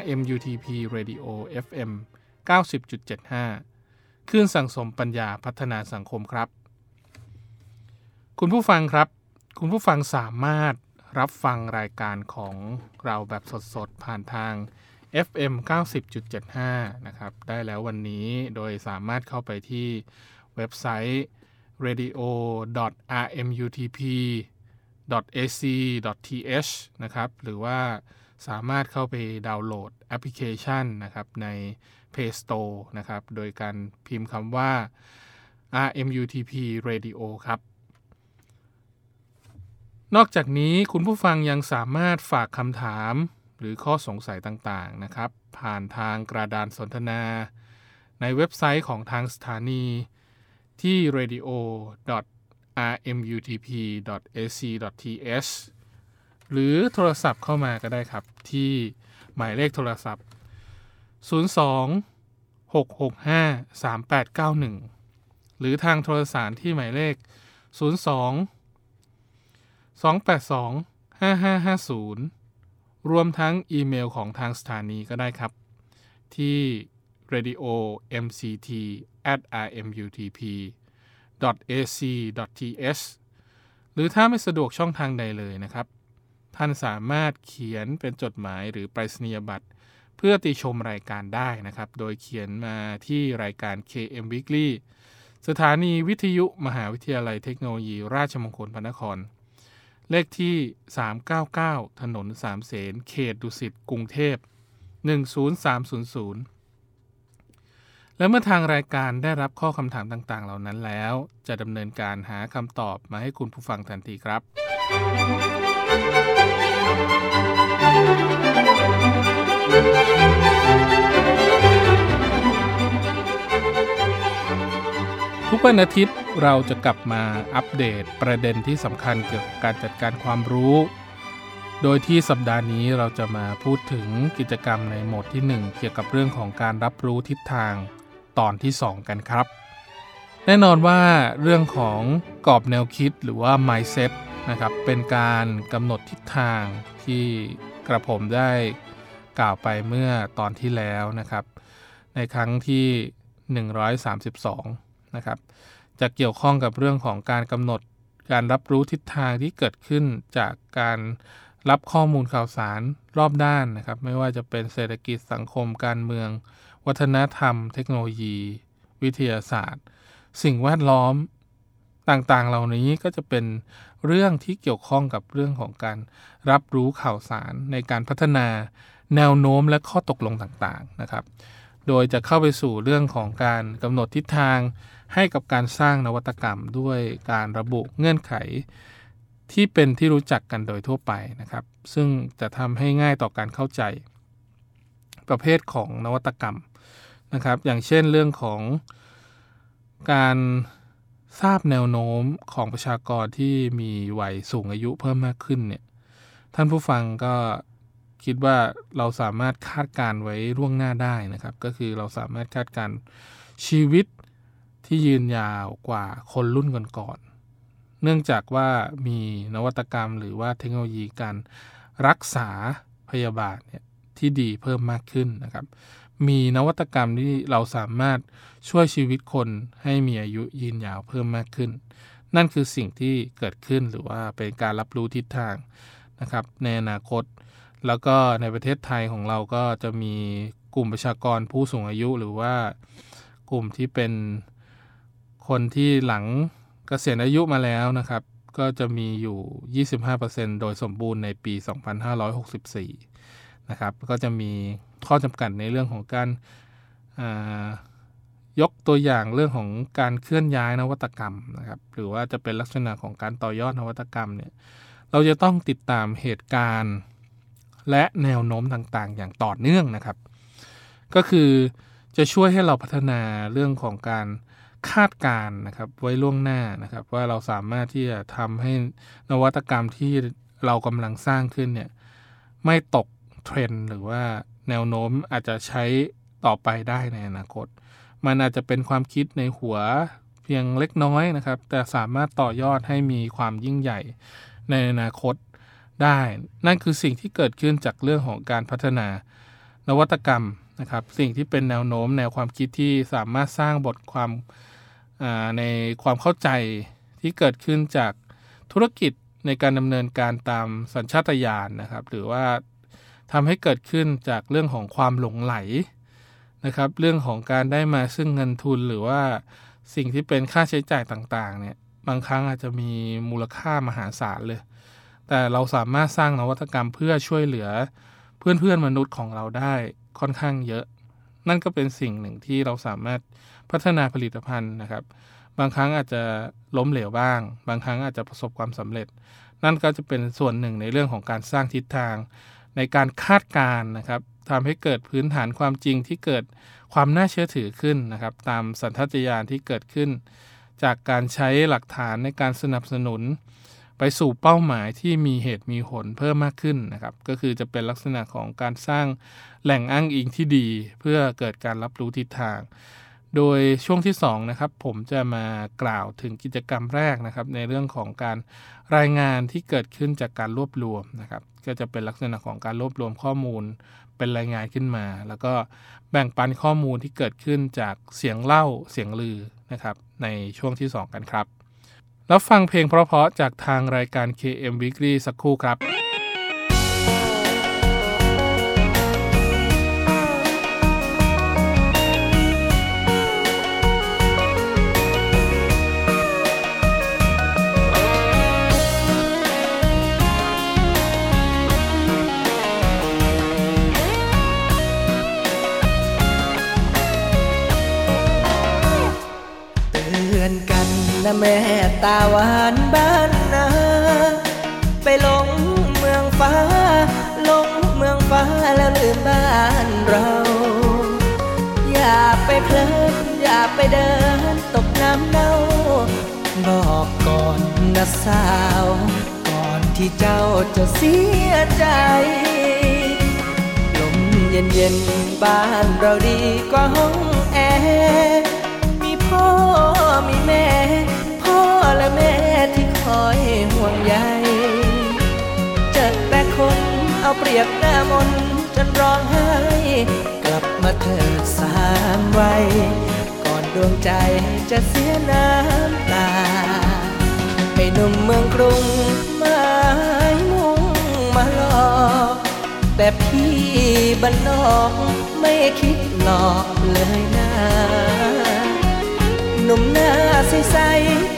RMUTP Radio FM 90.75คลื่นสังสมปัญญาพัฒนาสังคมครับ คุณผู้ฟังครับ คุณผู้ฟังสามารถรับฟังรายการของเราแบบสดๆ ผ่านทาง FM 90.75 นะครับ ได้แล้ววันนี้โดยสามารถเข้าไปที่เว็บไซต์ radio.rmutp.ac.th นะครับ หรือว่า สามารถเข้าไปดาวน์โหลดแอปพลิเคชันนะครับใน Play Store นะครับ โดยการพิมพ์คำว่า RMUTP Radio ครับ นอกจากนี้คุณผู้ฟังยังสามารถฝากคำถามหรือข้อสงสัยต่างๆนะครับ ผ่านทางกระดานสนทนา ในเว็บไซต์ของทางสถานี ที่ radio.rmutp.ac.th หรือโทรศัพท์เข้ามาก็ได้ครับ ที่หมายเลขโทรศัพท์ 02 665 3891 หรือทางโทรสารที่หมายเลข 02 282 5550 รวมทั้งอีเมลของทางสถานีก็ได้ครับ ที่ radio mct at rmutp ac th หรือถ้าไม่สะดวกช่องทางใดเลยนะครับ ท่านสามารถเขียนเป็นจดหมายหรือไปรษณียบัตร เพื่อติชมรายการได้นะครับ โดยเขียนมาที่รายการ KM Weekly สถานีวิทยุมหาวิทยาลัยเทคโนโลยี ราชมงคลพระนคร เลขที่ 399 ถนนสามเสนเขตดุสิตกรุงเทพ 10300และเมื่อทางรายการได้รับข้อคำถามต่างๆ เหล่านั้นแล้ว จะดำเนินการหาคำตอบมาให้คุณผู้ฟังทันทีครับ ทุกวันอาทิตย์เราจะกลับมาอัปเดตประเด็นที่สำคัญเกี่ยวกับการจัดการความรู้ โดยที่สัปดาห์นี้เราจะมาพูดถึงกิจกรรมในโหมดที่ 1 เกี่ยวกับเรื่องของการรับรู้ทิศทางตอนที่ 2 กันครับ แน่นอนว่าเรื่องของกรอบแนวคิดหรือว่า mindset นะครับเป็นการกำหนดทิศทางที่กระผมได้กล่าวไปเมื่อตอนที่แล้วนะครับ ในครั้งที่ 132 นะครับ จะเกี่ยวข้องกับเรื่องของการกำหนดการรับรู้ทิศทางที่เกิดขึ้นจากการรับข้อมูลข่าวสารรอบด้านนะครับ ไม่ว่าจะเป็นเศรษฐกิจสังคมการเมือง วัฒนธรรม เทคโนโลยี วิทยาศาสตร์ สิ่งแวดล้อมต่างๆ เหล่านี้ก็จะเป็น เรื่องที่เกี่ยวข้องกับเรื่องของการรับรู้ข่าวสารในการพัฒนาแนวโน้มและข้อตกลงต่างๆนะครับ โดยจะเข้าไปสู่เรื่องของการกำหนดทิศทางให้กับการสร้างนวัตกรรมด้วยการระบุเงื่อนไข ที่เป็นที่รู้จักกันโดยทั่วไปนะครับ ซึ่งจะทำให้ง่ายต่อการเข้าใจ ประเภทของนวัตกรรมนะครับ อย่างเช่นเรื่องของการ ทราบแนวโน้มของประชากรที่มีวัยสูงอายุเพิ่มมากขึ้นเนี่ยท่านผู้ฟังก็คิดว่าเราสามารถคาดการไว้ล่วงหน้าได้นะครับ ก็คือเราสามารถคาดการชีวิตที่ยืนยาวกว่าคนรุ่นก่อนๆเนื่องจากว่ามีนวัตกรรมหรือว่าเทคโนโลยีการรักษาพยาบาลเนี่ยที่ดีเพิ่มมากขึ้นนะครับ มีนวัตกรรมที่เราสามารถช่วยชีวิตคนให้มีอายุยืนยาวเพิ่มมากขึ้น นั่นคือสิ่งที่เกิดขึ้นหรือว่าเป็นการรับรู้ทิศทางนะครับในอนาคต แล้วก็ในประเทศไทยของเราก็จะมีกลุ่มประชากรผู้สูงอายุหรือว่ากลุ่มที่เป็นคนที่หลังเกษียณอายุมาแล้วนะครับ ก็จะมีอยู่ 25%โดยสมบูรณ์ในปี 2564 นะครับ ก็จะมี ข้อจำกัดในเรื่องของการยกตัวอย่างเรื่องของการเคลื่อนย้ายนวัตกรรมนะครับ หรือว่าจะเป็นลักษณะของการต่อยอดนวัตกรรมเนี่ยเราจะต้องติดตามเหตุการณ์ และแนวโน้มต่างๆ อย่างต่อเนื่องนะครับ ก็คือจะช่วยให้เราพัฒนาเรื่องของการคาดการนะครับไว้ล่วงหน้านะครับ ว่าเราสามารถที่จะทำให้นวัตกรรมที่เรากำลังสร้างขึ้นเนี่ยไม่ตกเทรนหรือว่า แนวโน้มอาจจะใช้ต่อไปได้ในอนาคต มันอาจจะเป็นความคิดในหัวเพียงเล็กน้อยนะครับ แต่สามารถต่อยอดให้มีความยิ่งใหญ่ในอนาคตได้ นั่นคือสิ่งที่เกิดขึ้นจากเรื่องของการพัฒนานวัตกรรมนะครับ สิ่งที่เป็นแนวโน้มแนวความคิดที่สามารถสร้างบทความในความเข้าใจที่เกิดขึ้นจากธุรกิจในการดำเนินการตามสัญชาตญาณนะครับ หรือว่า ทำให้เกิดขึ้นจากเรื่องของความหลงไหลนะครับ เรื่องของการได้มาซึ่งเงินทุนหรือว่าสิ่งที่เป็นค่าใช้จ่ายต่างๆเนี่ยบางครั้งอาจจะมีมูลค่ามหาศาลเลย แต่เราสามารถสร้างนวัตกรรมเพื่อช่วยเหลือเพื่อนๆมนุษย์ของเราได้ค่อนข้างเยอะ นั่นก็เป็นสิ่งหนึ่งที่เราสามารถพัฒนาผลิตภัณฑ์นะครับ บางครั้งอาจจะล้มเหลวบ้าง บางครั้งอาจจะประสบความสำเร็จ นั่นก็จะเป็นส่วนหนึ่งในเรื่องของการสร้างทิศทาง ในการคาดการณ์นะครับทำให้เกิดพื้นฐานความจริงที่เกิดความน่าเชื่อถือขึ้นนะครับ ตามสัญชาตญาณที่เกิดขึ้น จากการใช้หลักฐานในการสนับสนุน ไปสู่เป้าหมายที่มีเหตุมีผลเพิ่มมากขึ้นนะครับ ก็คือจะเป็นลักษณะของการสร้างแหล่งอ้างอิงที่ดี เพื่อเกิดการรับรู้ทิศทาง โดยช่วงที่2นะครับผมจะมากล่าวถึงกิจกรรมแรกนะครับ ในเรื่องของการรายงานที่เกิดขึ้นจากการรวบรวมนะครับ ก็จะเป็นลักษณะของการรวบรวมข้อมูล เป็นรายงานขึ้นมา แล้วก็แบ่งปันข้อมูลที่เกิดขึ้นจากเสียงเล่าเสียงลือนะครับ ในช่วงที่ 2 กันครับ แล้วฟังเพลงเพราะๆจากทางรายการ KM Weekly สักครู่ครับ ตาหวานบ้านนา ไปลงเมืองฟ้าลงเมืองฟ้าแล้วลืมบ้านเรา อย่าไปเพลินอย่าไปเดินตกน้ำเน่า บอกก่อนนะสาว ก่อนที่เจ้าจะเสียใจลมเย็นเย็นบ้านเราดีกว่าห้องแอร์มีพ่อมีแม่ แต่คนเอาเปรียบหน้ามนจนร้องไห้ กลับมาเถิดสามวัยก่อนดวงใจจะเสียน้ำตาให้หนุ่มเมืองกรุงมามุ่งมาหลอกแต่พี่บ้านนอกไม่คิดหลอกเลยนะหนุ่มหน้าใส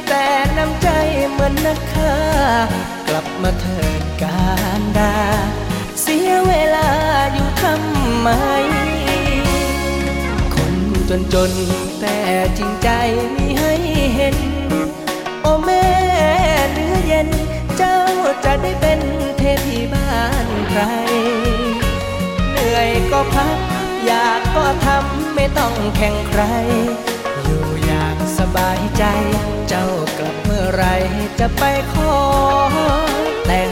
แต่น้ำใจเหมือนนักฆ่ากลับมาเถิ ไม คนจนจนแต่จริงใจมีให้เห็น โอแม่เนื้อเย็น เจ้าจะได้เป็นเทพีบ้านใคร เหนื่อยก็พัก อยากก็ทำไม่ต้องแข่งใคร อยู่อยากสบายใจ เจ้ากลับเมื่อไรจะไปขอแต่ง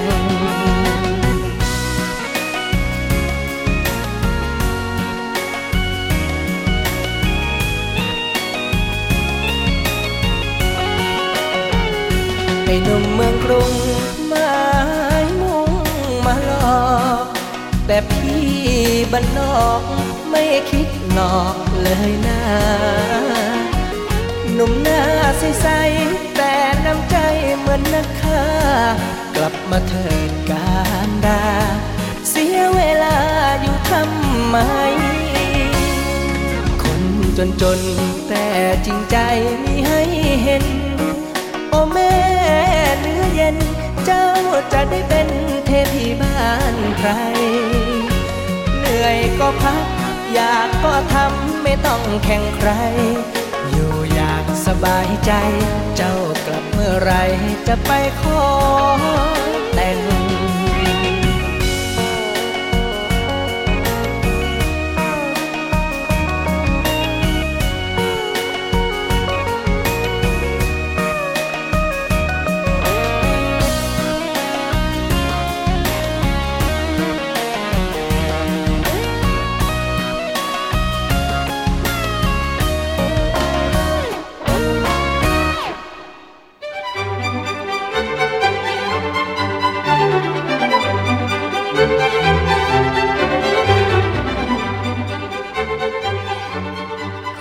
ให้หนุ่มเมืองกรุงมายมุ่งมาหลอกแต่พี่บ้านนอกไม่คิดหลอกเลยนะหนุ่มหน้าใสๆแต่น้ำใจเหมือนนักฆ่ากลับมาเถิดการดา เสียเวลาอยู่ทำไม คนจนจนแต่จริงใจมีให้เห็น แม่เนื้อเย็น เจ้าจะได้เป็นเทพีบ้านใคร เหนื่อยก็พัก อยากก็ทำไม่ต้องแข่งใคร อยู่อยากสบายใจ เจ้ากลับเมื่อไรจะไปขอ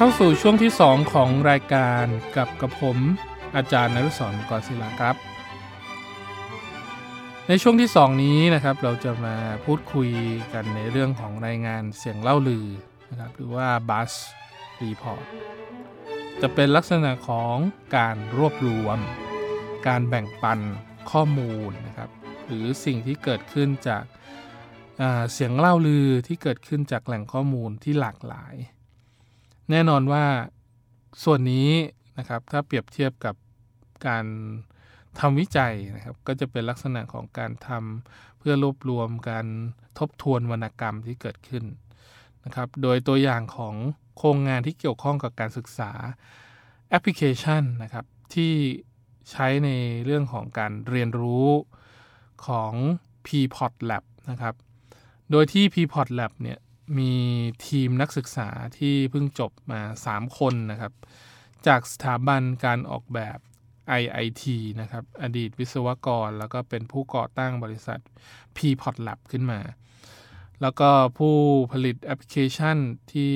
เข้าสู่ช่วงที่ 2 ของรายการกับกระผมอาจารย์นรุศรกรศิลาครับ ในช่วงที่ 2 นี้นะครับเราจะมาพูดคุยกันในเรื่องของรายงานเสียงเล่าลือนะครับหรือว่า Buzz Report จะเป็นลักษณะของการรวบรวม การแบ่งปันข้อมูลนะครับหรือสิ่งที่เกิดขึ้นจากเสียงเล่าลือที่เกิดขึ้นจากแหล่งข้อมูลที่หลากหลาย แน่นอนว่าส่วนนี้นะครับถ้าเปรียบเทียบกับการทำวิจัยนะครับก็จะเป็นลักษณะของการทำเพื่อรวบรวมการทบทวนวรรณกรรมที่เกิดขึ้นนะครับโดยตัวอย่างของโครงงานที่เกี่ยวข้องกับการศึกษาแอปพลิเคชันนะครับที่ใช้ในเรื่องของการเรียนรู้ของ P-POT Lab นะครับ โดยที่ P-POT Lab เนี่ย มีทีมนักศึกษาที่เพิ่งจบมา 3 คนนะครับ จากสถาบันการออกแบบ IIT นะครับ อดีตวิศวกร แล้วก็เป็นผู้ก่อตั้งบริษัท P-POT Lab ขึ้นมา แล้วก็ผู้ผลิตแอปพลิเคชันที่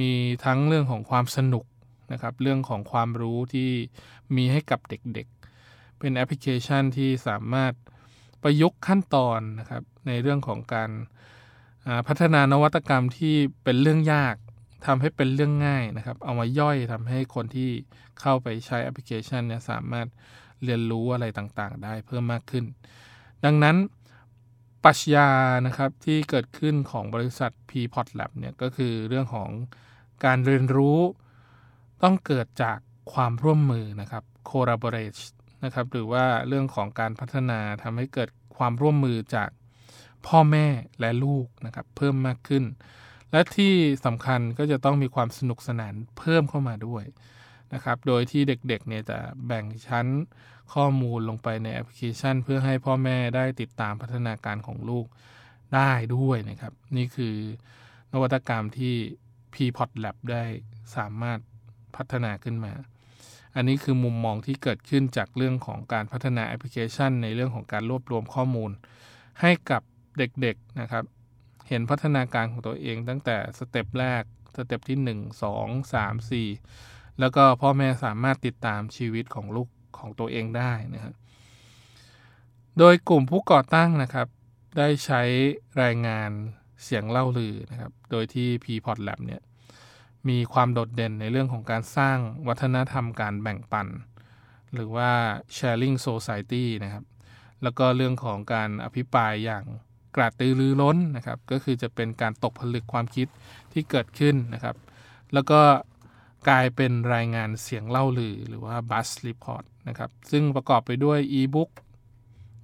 มีทั้งเรื่องของความสนุกนะครับ เรื่องของความรู้ที่มีให้กับเด็กๆ เป็นแอปพลิเคชันที่สามารถประยุกต์ขั้นตอนนะครับในเรื่องของการ พัฒนานวัตกรรมที่เป็นเรื่องยากทำให้เป็นเรื่องง่ายนะครับ เอามาย่อยทำให้คนที่เข้าไปใช้แอปพลิเคชันเนี่ยสามารถเรียนรู้อะไรต่างๆ ได้เพิ่มมากขึ้น ดังนั้นปรัชญานะครับที่เกิดขึ้นของบริษัท P-POT Lab เนี่ยก็คือเรื่องของการเรียนรู้ ต้องเกิดจากความร่วมมือนะครับ collaborate นะครับหรือว่าเรื่องของการพัฒนาทำให้เกิดความร่วมมือจาก พ่อแม่และลูกนะครับเพิ่มมากขึ้น และที่สำคัญก็จะต้องมีความสนุกสนานเพิ่มเข้ามาด้วยนะครับ โดยที่เด็กๆเนี่ยจะแบ่งชั้นข้อมูลลงไปในแอปพลิเคชัน เพื่อให้พ่อแม่ได้ติดตามพัฒนาการของลูกได้ด้วยนะครับ นี่คือนวัตกรรมที่ P-POT Lab ได้สามารถพัฒนาขึ้นมา อันนี้คือมุมมองที่เกิดขึ้นจากเรื่องของการพัฒนาแอปพลิเคชัน ในเรื่องของการรวบรวมข้อมูล ให้กับ เด็กๆนะครับ เห็นพัฒนาการของตัวเองตั้งแต่ step แรก step ที่ 1 2 3 4 แล้วก็พ่อแม่สามารถติดตามชีวิตของลูกของตัวเองได้นะครับโดยกลุ่มผู้ก่อตั้งนะครับ ได้ใช้รายงานเสียงเล่าลือนะครับ โดยที่ P-POT Lab เนี่ยมีความโดดเด่นในเรื่องของการสร้างวัฒนธรรมการแบ่งปัน หรือว่า sharing society นะครับ แล้วก็เรื่องของการอภิปรายอย่าง กระตือรือร้นนะครับ ก็คือจะเป็นการตกผลึกความคิดที่เกิดขึ้นนะครับ แล้วก็กลายเป็นรายงานเสียงเล่าลือหรือว่า Buzz Report นะครับ ซึ่งประกอบไปด้วยอีบุ๊ก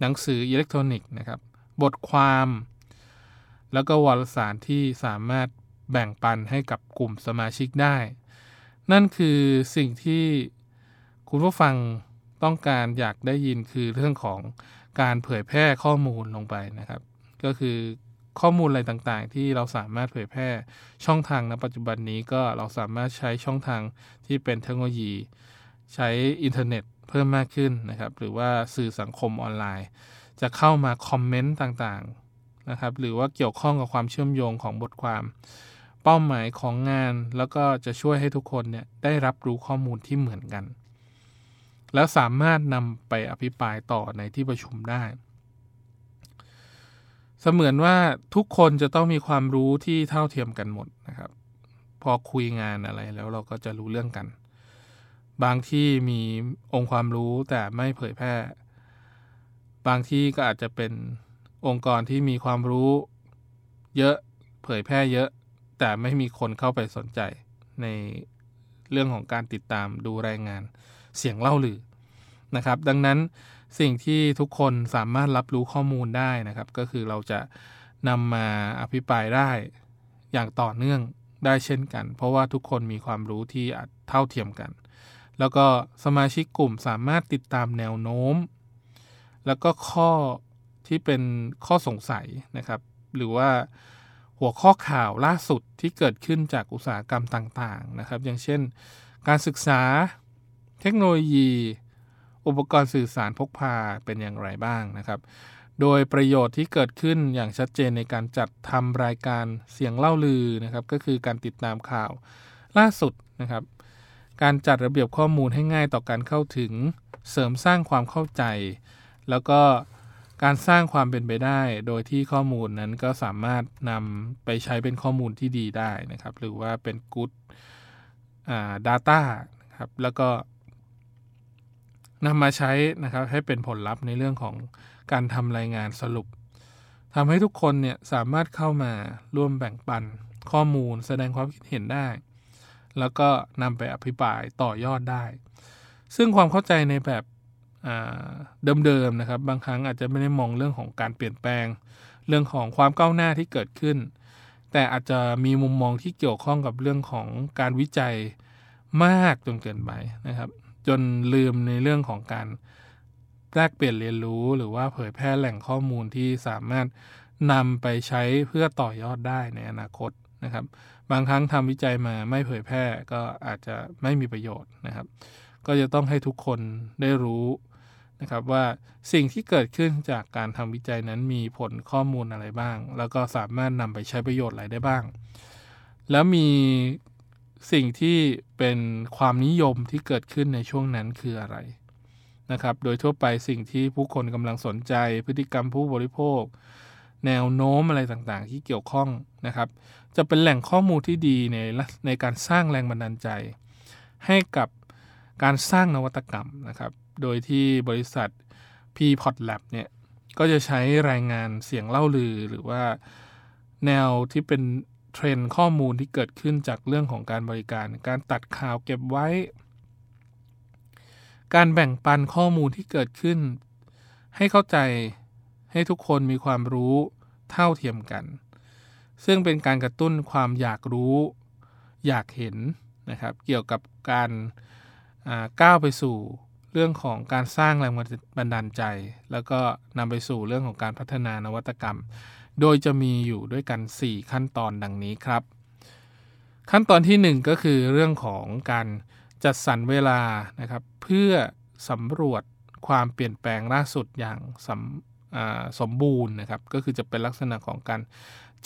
หนังสืออิเล็กทรอนิกส์นะครับ บทความ แล้วก็วารสารที่สามารถแบ่งปันให้กับกลุ่มสมาชิกได้ นั่นคือสิ่งที่คุณผู้ฟังต้องการอยากได้ยินคือเรื่องของการเผยแพร่ข้อมูลลงไปนะครับ ก็คือข้อมูลอะไรต่างๆ ที่เราสามารถเผยแพร่ช่องทางในปัจจุบันนี้ก็เราสามารถใช้ช่องทางที่เป็นเทคโนโลยี ใช้อินเทอร์เน็ตเพิ่มมากขึ้นนะครับ หรือว่าสื่อสังคมออนไลน์ จะเข้ามา comment ต่างๆนะครับ หรือว่าเกี่ยวข้องกับความเชื่อมโยงของบทความ เป้าหมายของงานแล้วก็จะช่วยให้ทุกคนเนี่ยได้รับรู้ข้อมูลที่เหมือนกัน แล้วสามารถนำไปอภิปรายต่อในที่ประชุมได้ เสมือนว่าทุกคนจะต้องมีความรู้ที่เท่าเทียมกันหมดนะครับ พอคุยงานอะไรแล้วเราก็จะรู้เรื่องกัน บางที่มีองค์ความรู้แต่ไม่เผยแพร่ บางที่ก็อาจจะเป็นองค์กรที่มีความรู้เยอะเผยแพร่เยอะ แต่ไม่มีคนเข้าไปสนใจในเรื่องของการติดตามดูรายงานเสียงเล่าลือนะครับ ดังนั้น สิ่งที่ทุกคนสามารถรับรู้ข้อมูลได้นะครับ ก็คือเราจะนำมาอภิปรายได้อย่างต่อเนื่องได้เช่นกัน เพราะว่าทุกคนมีความรู้ที่เท่าเทียมกัน แล้วก็สมาชิกกลุ่มสามารถติดตามแนวโน้ม แล้วก็ข้อที่เป็นข้อสงสัยนะครับ หรือว่าหัวข้อข่าวล่าสุดที่เกิดขึ้นจากอุตสาหกรรมต่างๆนะครับ อย่างเช่น การศึกษาเทคโนโลยี อุปกรณ์สื่อสารพกพาเป็นอย่างไรบ้างนะครับ โดยประโยชน์ที่เกิดขึ้นอย่างชัดเจนในการจัดทำรายการเสียงเล่าลือนะครับ ก็คือการติดตามข่าวล่าสุดนะครับ การจัดระเบียบข้อมูลให้ง่ายต่อการเข้าถึง เสริมสร้างความเข้าใจ แล้วก็การสร้างความเป็นไปได้ โดยที่ข้อมูลนั้นก็สามารถนำไปใช้เป็นข้อมูลที่ดีได้นะครับ หรือว่าเป็น good อ่า data นะครับแล้วก็ นำมาใช้นะครับให้เป็นผลลัพธ์ในเรื่องของการทำรายงานสรุปทำให้ทุกคนเนี่ยสามารถเข้ามาร่วมแบ่งปันข้อมูลแสดงความคิดเห็นได้ แล้วก็นำไปอภิปรายต่อยอดได้ ซึ่งความเข้าใจในแบบเดิมๆนะครับ บางครั้งอาจจะไม่ได้มองเรื่องของการเปลี่ยนแปลง เรื่องของความก้าวหน้าที่เกิดขึ้น แต่อาจจะมีมุมมองที่เกี่ยวข้องกับเรื่องของการวิจัยมากจนเกินไปนะครับ จนลืมในเรื่องของการแลกเปลี่ยนเรียนรู้หรือว่าเผยแพร่แหล่งข้อมูลที่สามารถนำไปใช้เพื่อต่อยอดได้ในอนาคตนะครับ บางครั้งทำวิจัยมาไม่เผยแพร่ก็อาจจะไม่มีประโยชน์นะครับ ก็จะต้องให้ทุกคนได้รู้นะครับว่าสิ่งที่เกิดขึ้นจากการทำวิจัยนั้นมีผลข้อมูลอะไรบ้าง แล้วก็สามารถนำไปใช้ประโยชน์อะไรได้บ้าง แล้วมี สิ่งที่เป็นความนิยมที่เกิดขึ้นในช่วงนั้นคืออะไรนะครับ โดยทั่วไปสิ่งที่ผู้คนกำลังสนใจ พฤติกรรมผู้บริโภค แนวโน้มอะไรต่างๆ ที่เกี่ยวข้องนะครับ จะเป็นแหล่งข้อมูลที่ดีในในการสร้างแรงบันดาลใจ ให้กับการสร้างนวัตกรรมนะครับ โดยที่บริษัท p p o t Lab เนี่ยก็จะใช้รายงานเสียงเล่าลือหรือว่าแนวที่เป็น เทรนด์ข้อมูลที่เกิดขึ้นจากเรื่องของการบริการ การตัดข่าวเก็บไว้ การแบ่งปันข้อมูลที่เกิดขึ้น ให้เข้าใจให้ทุกคนมีความรู้เท่าเทียมกัน ซึ่งเป็นการกระตุ้นความอยากรู้ อยากเห็นนะครับ เกี่ยวกับการก้าวไปสู่เรื่องของการสร้างแรงบันดาลใจ แล้วก็นำไปสู่เรื่องของการพัฒนานวัตกรรม โดยจะมีอยู่ด้วยกัน 4 ขั้นตอนดังนี้ครับ ขั้นตอนที่ 1 ก็คือเรื่องของการจัดสรรเวลานะครับเพื่อสำรวจความเปลี่ยนแปลงล่าสุดอย่างสมสมบูรณ์นะครับก็คือจะเป็นลักษณะของการ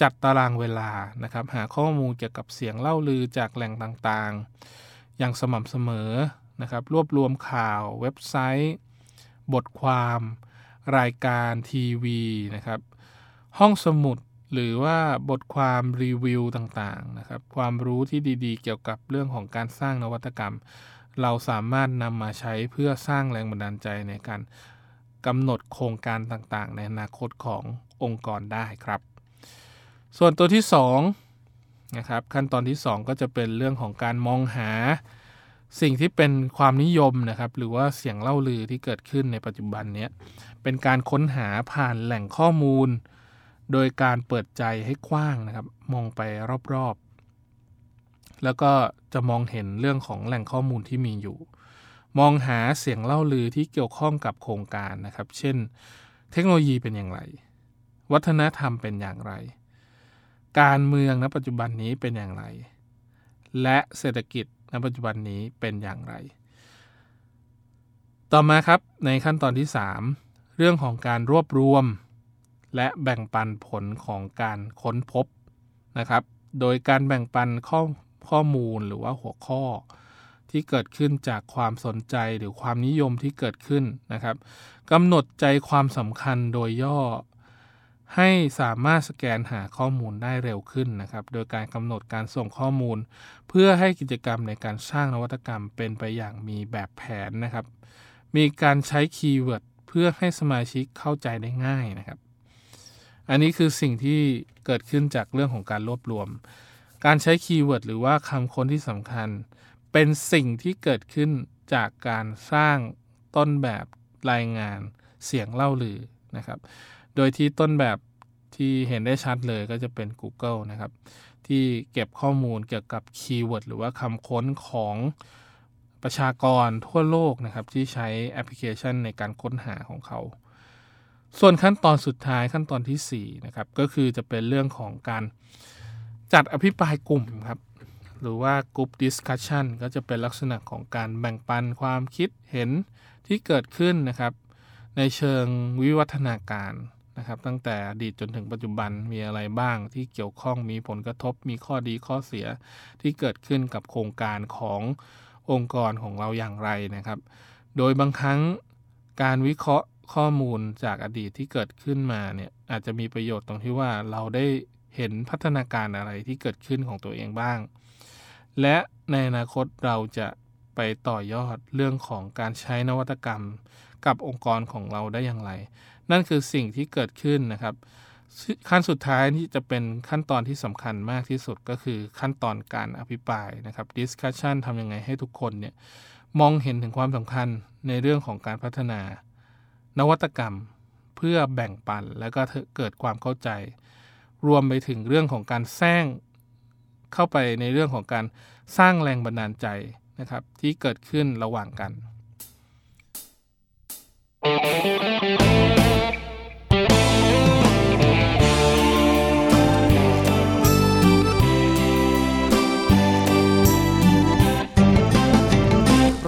จัดตารางเวลานะครับหาข้อมูลเกี่ยวกับเสียงเล่าลือจากแหล่งต่างๆ อย่างสม่ำเสมอนะครับรวบรวมข่าวเว็บไซต์ บทความ รายการทีวีนะครับ ห้องสมุดหรือว่าบทความรีวิวต่างๆนะครับ ความรู้ที่ดีๆ เกี่ยวกับเรื่องของการสร้างนวัตกรรม เราสามารถนำมาใช้เพื่อสร้างแรงบันดาลใจในการกำหนดโครงการต่างๆ ในอนาคตขององค์กรได้ครับ ส่วนตัวที่2นะครับขั้นตอนที่ 2 ก็จะเป็นเรื่องของการมองหาสิ่งที่เป็นความนิยมนะครับ หรือว่าเสียงเล่าลือที่เกิดขึ้นในปัจจุบันนี้เป็นการค้นหาผ่านแหล่งข้อมูล โดยการเปิดใจให้กว้างนะครับ มองไปรอบๆ แล้วก็จะมองเห็นเรื่องของแหล่งข้อมูลที่มีอยู่ มองหาเสียงเล่าลือที่เกี่ยวข้องกับโครงการนะครับ เช่น เทคโนโลยีเป็นอย่างไร วัฒนธรรมเป็นอย่างไร การเมืองณปัจจุบันนี้เป็นอย่างไร และเศรษฐกิจณปัจจุบันนี้เป็นอย่างไร ต่อมาครับในขั้นตอนที่ 3 เรื่องของการรวบรวม และแบ่งปันผลของการค้นพบนะครับ โดยการแบ่งปันข้อข้อมูลหรือว่าหัวข้อ ที่เกิดขึ้นจากความสนใจหรือความนิยมที่เกิดขึ้นนะครับกำหนดใจความสำคัญโดยย่อ ให้สามารถสแกนหาข้อมูลได้เร็วขึ้นนะครับ โดยการกำหนดการส่งข้อมูล เพื่อให้กิจกรรมในการสร้างนวัตกรรมเป็นไปอย่างมีแบบแผนนะครับ มีการใช้ keyword เพื่อให้สมาชิกเข้าใจได้ง่ายนะครับ อันนี้คือสิ่งที่เกิดขึ้นจากเรื่องของการรวบรวม การใช้ keyword หรือว่าคำค้นที่สำคัญ เป็นสิ่งที่เกิดขึ้นจากการสร้างต้นแบบรายงานเสียงเล่าลือนะครับ โดยที่ต้นแบบที่เห็นได้ชัดเลยก็จะเป็น Google นะครับ ที่เก็บข้อมูลเกี่ยวกับ keyword หรือว่าคำค้นของประชากรทั่วโลกนะครับ ที่ใช้แอปพลิเคชันในการค้นหาของเขา ส่วนขั้นตอนสุดท้ายขั้นตอนที่4นะครับก็คือจะเป็นเรื่องของการจัดอภิปรายกลุ่มครับ หรือว่า Group Discussion ก็จะเป็นลักษณะของการแบ่งปันความคิดเห็นที่เกิดขึ้นนะครับ ในเชิงวิวัฒนาการนะครับ ตั้งแต่อดีตจนถึงปัจจุบันมีอะไรบ้างที่เกี่ยวข้องมีผลกระทบ มีข้อดีข้อเสียที่เกิดขึ้นกับโครงการขององค์กรของเราอย่างไรนะครับ โดยบางครั้งการวิเคราะห์ ข้อมูลจากอดีตที่เกิดขึ้นมาเนี่ยอาจจะมีประโยชน์ตรงที่ว่าเราได้เห็นพัฒนาการอะไรที่เกิดขึ้นของตัวเองบ้าง และในอนาคตเราจะไปต่อยอดเรื่องของการใช้นวัตกรรมกับองค์กรของเราได้อย่างไร นั่นคือสิ่งที่เกิดขึ้นนะครับ ขั้นสุดท้ายที่จะเป็นขั้นตอนที่สำคัญมากที่สุดก็คือขั้นตอนการอภิปรายนะครับ discussion ทำยังไงให้ทุกคนเนี่ยมองเห็นถึงความสำคัญในเรื่องของการพัฒนา นวัตกรรมเพื่อแบ่งปันและก็เกิดความเข้าใจ รวมไปถึงเรื่องของการแซงเข้าไปในเรื่องของการสร้างแรงบันดาลใจนะครับ ที่เกิดขึ้นระหว่างกัน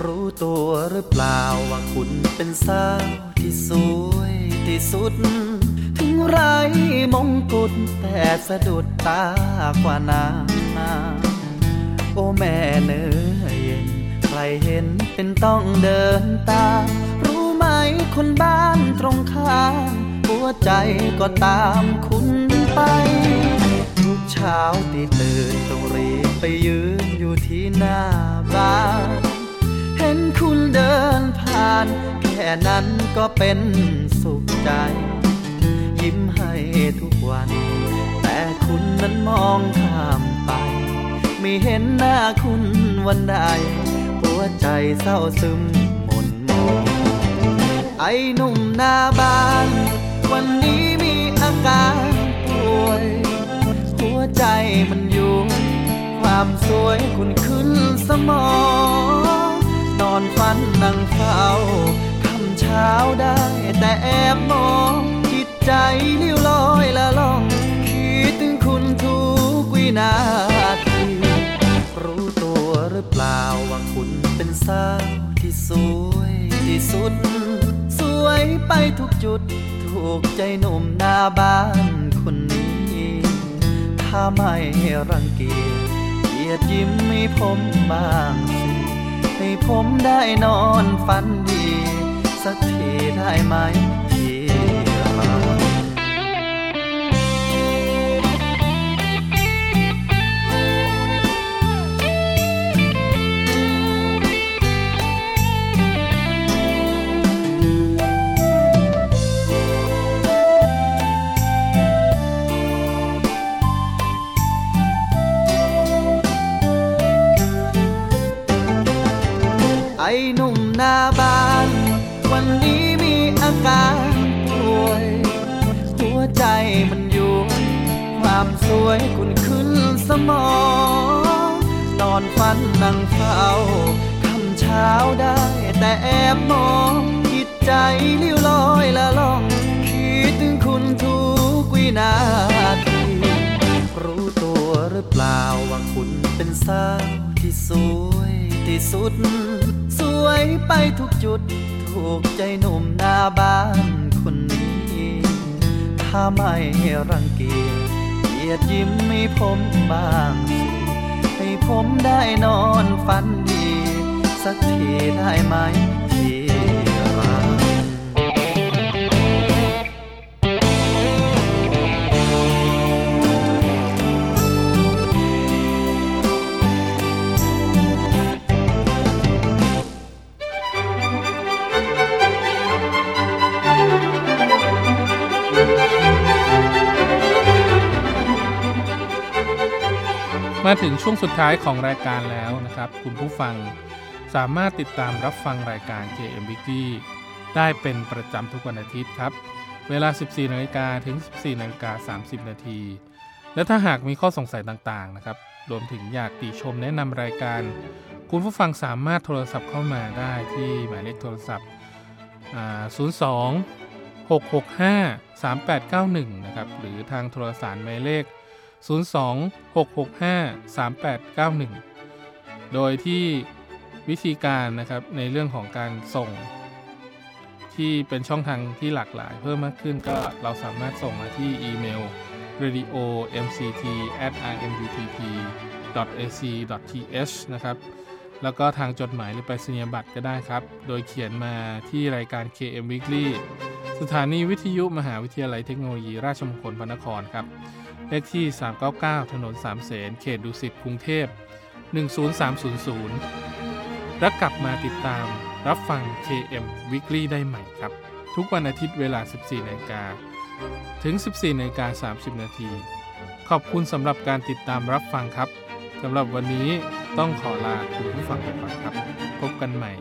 รู้ตัวหรือเปล่าว่าคุณเป็นสาว สวยที่สุด ถึงไรมงกุฎแต่สะดุดตากว่านานาโอ้แม่เนื้อเย็น ใครเห็นเป็นต้องเดินตามรู้ไหมคนบ้านตรงข้ามหัวใจก็ตามคุณไป ทุกเช้าตีตื่นต้องรีบไปยืนอยู่ที่หน้าบ้าน เห็นคุณเดินานแค่นั้นก็เป็นสุขใจ ยิ้มให้ทุกวัน แต่คุณนั้นมองข้ามไป ไม่เห็นหน้าคุณวันใดหัวใจเศร้าซึมหม่นหมองไอ้หนุ่มหน้าบ้าน วันนี้มีอาการป่วย หัวใจมันอยู่ ความสวยคุณขึ้นสมอง อนฝันนั่งเฝ้าคำเช้าได้ แต่แอบมองจิตใจลิ้วลอยละล่อง คิดถึงคุณทุกวินาทีรู้ตัวหรือเปล่าว่าคุณเป็นสาวที่สวยที่สุด สวยไปทุกจุด ถูกใจหนุ่มหน้าบ้านคนนี้ ถ้าไม่รังเกียจเกียดยิ้มให้ผมบ้างสิ ให้ผมได้นอนฝันดี สักทีได้ไหม สวยคุณขึ้นสมองนอนฝันนั่งเฝ้าคำเช้าได้แต่แอบมองจิตใจลิ้วลอยละล่อง คิดถึงคุณทุกวินาทีรู้ตัวหรือเปล่าว่าคุณเป็นสาวที่สวยที่สุด สวยไปทุกจุด ถูกใจหนุ่มหน้าบ้านคนนี้ ถ้าไม่รังเกียจ เกียดยิ้มให้ผมบ้างสิให้ผมได้นอนฝันดี สักทีได้ไหม มาถึงช่วงสุดท้ายของรายการแล้วนะครับ คุณผู้ฟังสามารถติดตามรับฟังรายการ KM Weekly ได้เป็นประจำทุกวันอาทิตย์ครับ เวลา 14นาฬิกาถึง 14นาฬิกา30 นาที และถ้าหากมีข้อสงสัยต่างๆนะครับ รวมถึงอยากติชมแนะนำรายการ คุณผู้ฟังสามารถโทรศัพท์เข้ามาได้ที่หมายเลขโทรศัพท์ 02 665 3891 นะครับ หรือทางโทรสารหมายเลข02 026653891 โดยที่วิธีการนะครับในเรื่องของการส่ง ที่เป็นช่องทางที่หลากหลาย เพิ่มมากขึ้นก็เราสามารถส่งมาที่อีเมล radio mct rmutp ac th นะครับแล้วก็ทางจดหมายหรือไปรษณียบัตรก็ได้ครับ โดยเขียนมาที่รายการ KM Weekly สถานีวิทยุมหาวิทยาลัยเทคโนโลยีราชมงคลพระนครครับ เลขที่ 399 ถนนสามเสนเขตดุสิตกรุงเทพ 10300 และกลับมาติดตามรับฟัง KM Weekly ได้ใหม่ครับ ทุกวันอาทิตย์เวลา 14นาฬิกาถึง 14นาฬิกา30 นาที ขอบคุณสำหรับการติดตามรับฟังครับสำหรับวันนี้ต้องขอลาคุณผู้ฟังไปก่อนครับ พบกันใหม่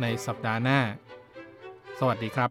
ในสัปดาห์หน้า สวัสดีครับ